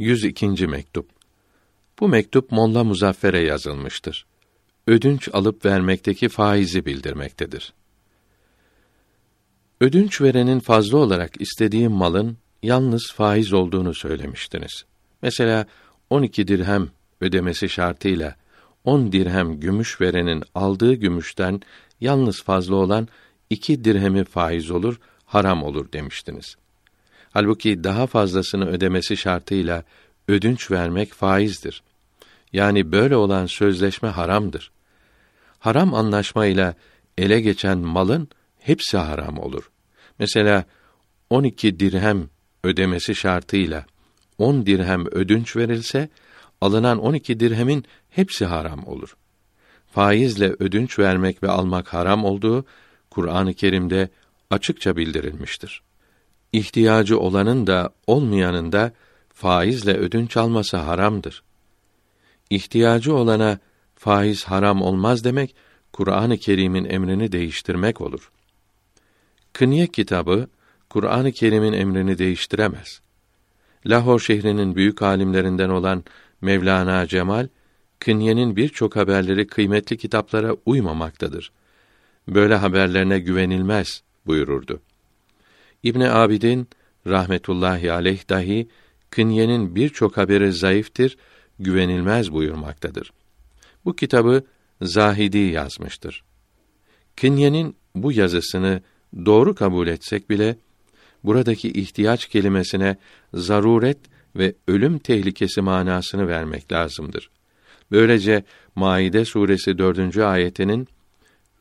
102. mektup. Bu mektup Molla Muzaffer'e yazılmıştır. Ödünç alıp vermekteki faizi bildirmektedir. Ödünç verenin fazla olarak istediği malın yalnız faiz olduğunu söylemiştiniz. Mesela 12 dirhem ödemesi şartıyla 10 dirhem gümüş verenin aldığı gümüşten yalnız fazla olan iki dirhemi faiz olur, haram olur demiştiniz. Halbuki daha fazlasını ödemesi şartıyla ödünç vermek faizdir. Yani böyle olan sözleşme haramdır. Haram anlaşmayla ele geçen malın hepsi haram olur. Mesela 12 dirhem ödemesi şartıyla 10 dirhem ödünç verilse alınan 12 dirhemin hepsi haram olur. Faizle ödünç vermek ve almak haram olduğu Kur'an-ı Kerim'de açıkça bildirilmiştir. İhtiyacı olanın da olmayanın da faizle ödünç alması haramdır. İhtiyacı olana faiz haram olmaz demek Kur'an-ı Kerim'in emrini değiştirmek olur. Kınye kitabı Kur'an-ı Kerim'in emrini değiştiremez. Lahor şehrinin büyük alimlerinden olan Mevlana Cemal, Kınye'nin birçok haberleri kıymetli kitaplara uymamaktadır. Böyle haberlerine güvenilmez buyururdu. İbn Abidin rahmetullahi aleyh dahi Kınye'nin birçok haberi zayıftır, güvenilmez buyurmaktadır. Bu kitabı Zahidi yazmıştır. Kınye'nin bu yazısını doğru kabul etsek bile buradaki ihtiyaç kelimesine zaruret ve ölüm tehlikesi manasını vermek lazımdır. Böylece Maide suresi dördüncü ayetinin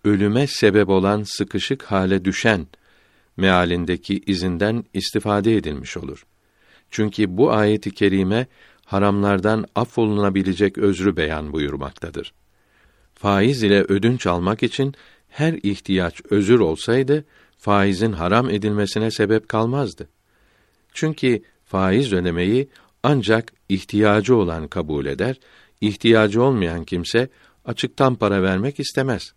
ölüme sebep olan sıkışık hale düşen mealindeki izinden istifade edilmiş olur. Çünkü bu ayeti kerime haramlardan affolunabilecek özrü beyan buyurmaktadır. Faiz ile ödünç almak için her ihtiyaç özür olsaydı faizin haram edilmesine sebep kalmazdı. Çünkü faiz ödemeyi ancak ihtiyacı olan kabul eder, ihtiyacı olmayan kimse açıktan para vermek istemez.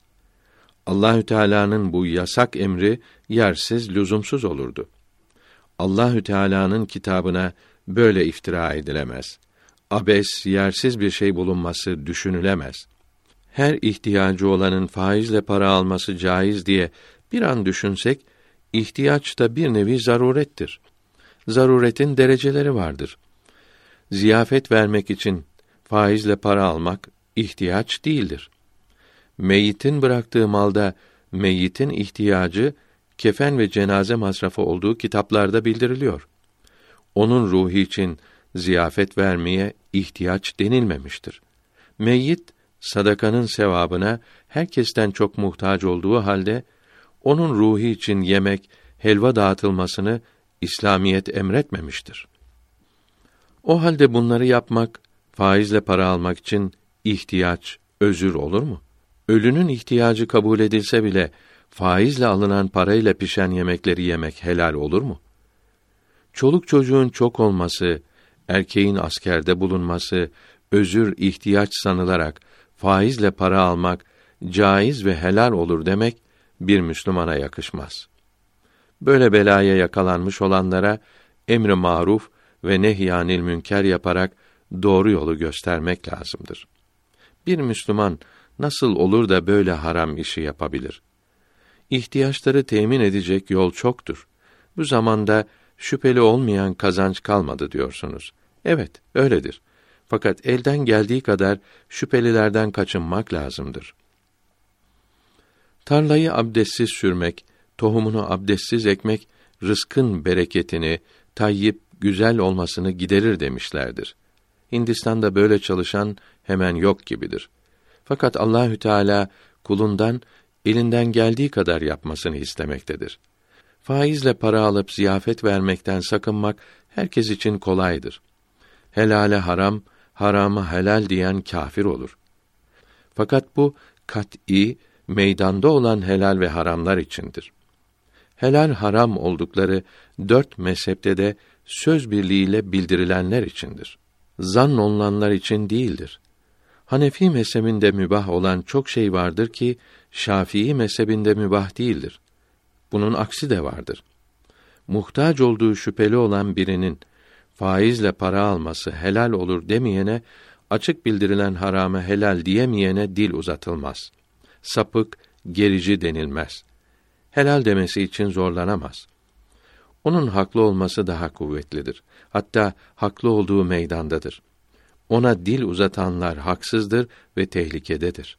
Allahü Teala'nın bu yasak emri yersiz, lüzumsuz olurdu. Allahü Teala'nın kitabına böyle iftira edilemez. Abes, yersiz bir şey bulunması düşünülemez. Her ihtiyacı olanın faizle para alması caiz diye bir an düşünsek, ihtiyaç da bir nevi zarurettir. Zaruretin dereceleri vardır. Ziyafet vermek için faizle para almak ihtiyaç değildir. Meyitin bıraktığı malda meyitin ihtiyacı kefen ve cenaze masrafı olduğu kitaplarda bildiriliyor. Onun ruhu için ziyafet vermeye ihtiyaç denilmemiştir. Meyyit sadakanın sevabına herkesten çok muhtaç olduğu halde onun ruhu için yemek, helva dağıtılmasını İslamiyet emretmemiştir. O halde bunları yapmak, faizle para almak için ihtiyaç, özür olur mu? Ölünün ihtiyacı kabul edilse bile faizle alınan parayla pişen yemekleri yemek helal olur mu? Çoluk çocuğun çok olması, erkeğin askerde bulunması, özür ihtiyaç sanılarak faizle para almak caiz ve helal olur demek bir Müslümana yakışmaz. Böyle belaya yakalanmış olanlara emri maruf ve nehyanil münker yaparak doğru yolu göstermek lazımdır. Bir Müslüman nasıl olur da böyle haram işi yapabilir? İhtiyaçları temin edecek yol çoktur. Bu zamanda şüpheli olmayan kazanç kalmadı diyorsunuz. Evet, öyledir. Fakat elden geldiği kadar şüphelilerden kaçınmak lazımdır. Tarlayı abdestsiz sürmek, tohumunu abdestsiz ekmek, rızkın bereketini, tayyip, güzel olmasını giderir demişlerdir. Hindistan'da böyle çalışan hemen yok gibidir. Fakat Allahü Teala kulundan elinden geldiği kadar yapmasını istemektedir. Faizle para alıp ziyafet vermekten sakınmak herkes için kolaydır. Helale haram, harama helal diyen kafir olur. Fakat bu kat'î meydanda olan helal ve haramlar içindir. Helal haram oldukları dört mezhepte de söz birliğiyle bildirilenler içindir. Zan olunanlar için değildir. Hanefi mezhebinde mübah olan çok şey vardır ki Şafii mezhebinde mübah değildir. Bunun aksi de vardır. Muhtaç olduğu şüpheli olan birinin faizle para alması helal olur demeyene, açık bildirilen harama helal diyemeyene dil uzatılmaz. Sapık, gerici denilmez. Helal demesi için zorlanamaz. Onun haklı olması daha kuvvetlidir. Hatta haklı olduğu meydandadır. Ona dil uzatanlar haksızdır ve tehlikededir.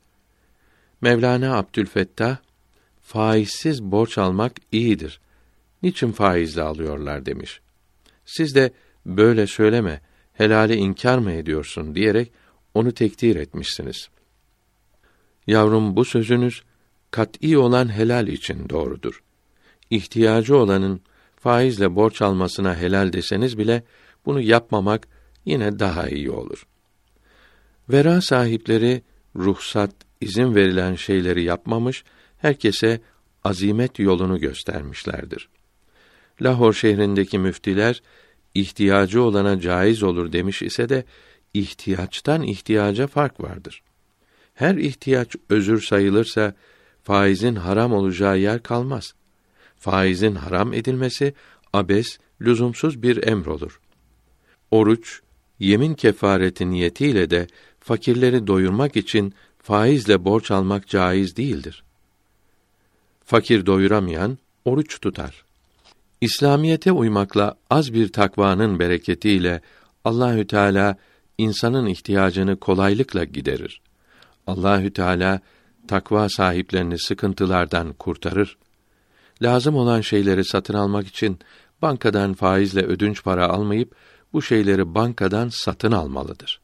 Mevlana Abdülfettah faizsiz borç almak iyidir. Niçin faizle alıyorlar demiş. Siz de böyle söyleme, helali inkar mı ediyorsun diyerek onu tekdir etmişsiniz. Yavrum bu sözünüz kat'î olan helal için doğrudur. İhtiyacı olanın faizle borç almasına helal deseniz bile bunu yapmamak yine daha iyi olur. Vera sahipleri ruhsat, izin verilen şeyleri yapmamış, herkese azimet yolunu göstermişlerdir. Lahor şehrindeki müftiler ihtiyacı olana caiz olur demiş ise de ihtiyaçtan ihtiyaca fark vardır. Her ihtiyaç özür sayılırsa faizin haram olacağı yer kalmaz. Faizin haram edilmesi abes, lüzumsuz bir emr olur. Oruç, yemin kefareti niyetiyle de fakirleri doyurmak için faizle borç almak caiz değildir. Fakir doyuramayan oruç tutar. İslamiyete uymakla az bir takvanın bereketiyle Allahü Teala insanın ihtiyacını kolaylıkla giderir. Allahü Teala takva sahiplerini sıkıntılardan kurtarır. Lazım olan şeyleri satın almak için bankadan faizle ödünç para almayıp bu şeyleri bankadan satın almalıdır.